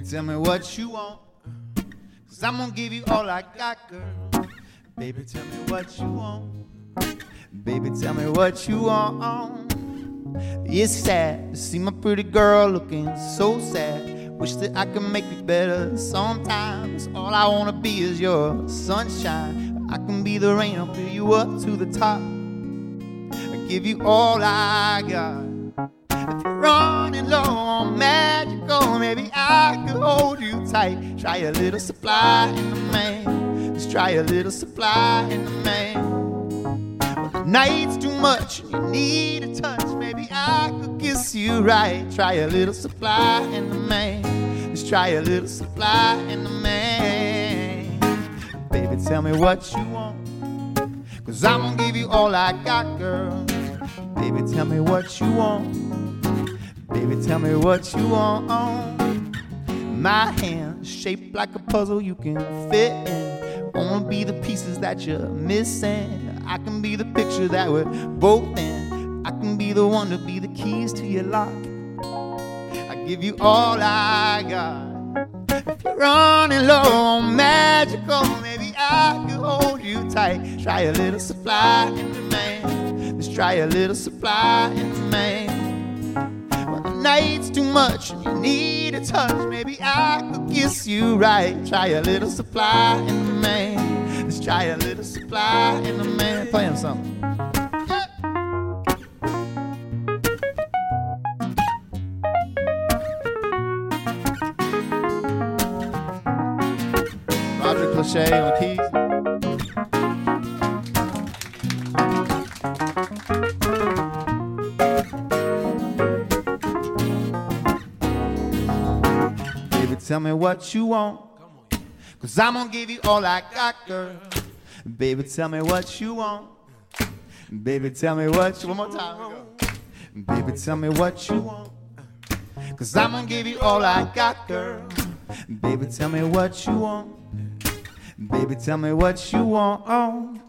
tell me what you want. Cause I'm gonna give you all I got, girl. Baby, tell me what you want. Baby, tell me what you want. It's sad to see my pretty girl looking so sad. Wish that I could make it better sometimes. All I wanna be is your sunshine. I can be the rain, I'll fill you up to the top. I give you all I got. If you're running low on magical, maybe I tight. Try a little supply in the man. Just try a little supply in the. But the night's too much and you need a touch. Maybe I could kiss you right. Try a little supply and demand. Just try a little supply and demand. Baby, tell me what you want. Cause I'm gonna give you all I got, girl. Baby, tell me what you want. Baby, tell me what you want. My hands shaped like a puzzle you can fit in. Wanna be the pieces that you're missing. I can be the picture that we're both in. I can be the one to be the keys to your lock. I give you all I got. If you're running low on magical, maybe I could hold you tight. Try a little supply and demand. Let's try a little supply and demand night's too much and you need a touch, maybe I could kiss you right. Try a little supply and demand. Let's try a little supply and demand. Play him something. Roger Cliche on keys. Tell me what you want. Cause I'm gonna give you all I got, girl. Baby, tell me what you want. Baby, tell me what you One more time. Baby, tell me what you want. Cause I'm gonna give you all I got, girl. Baby, tell me what you want. Baby, tell me what you want.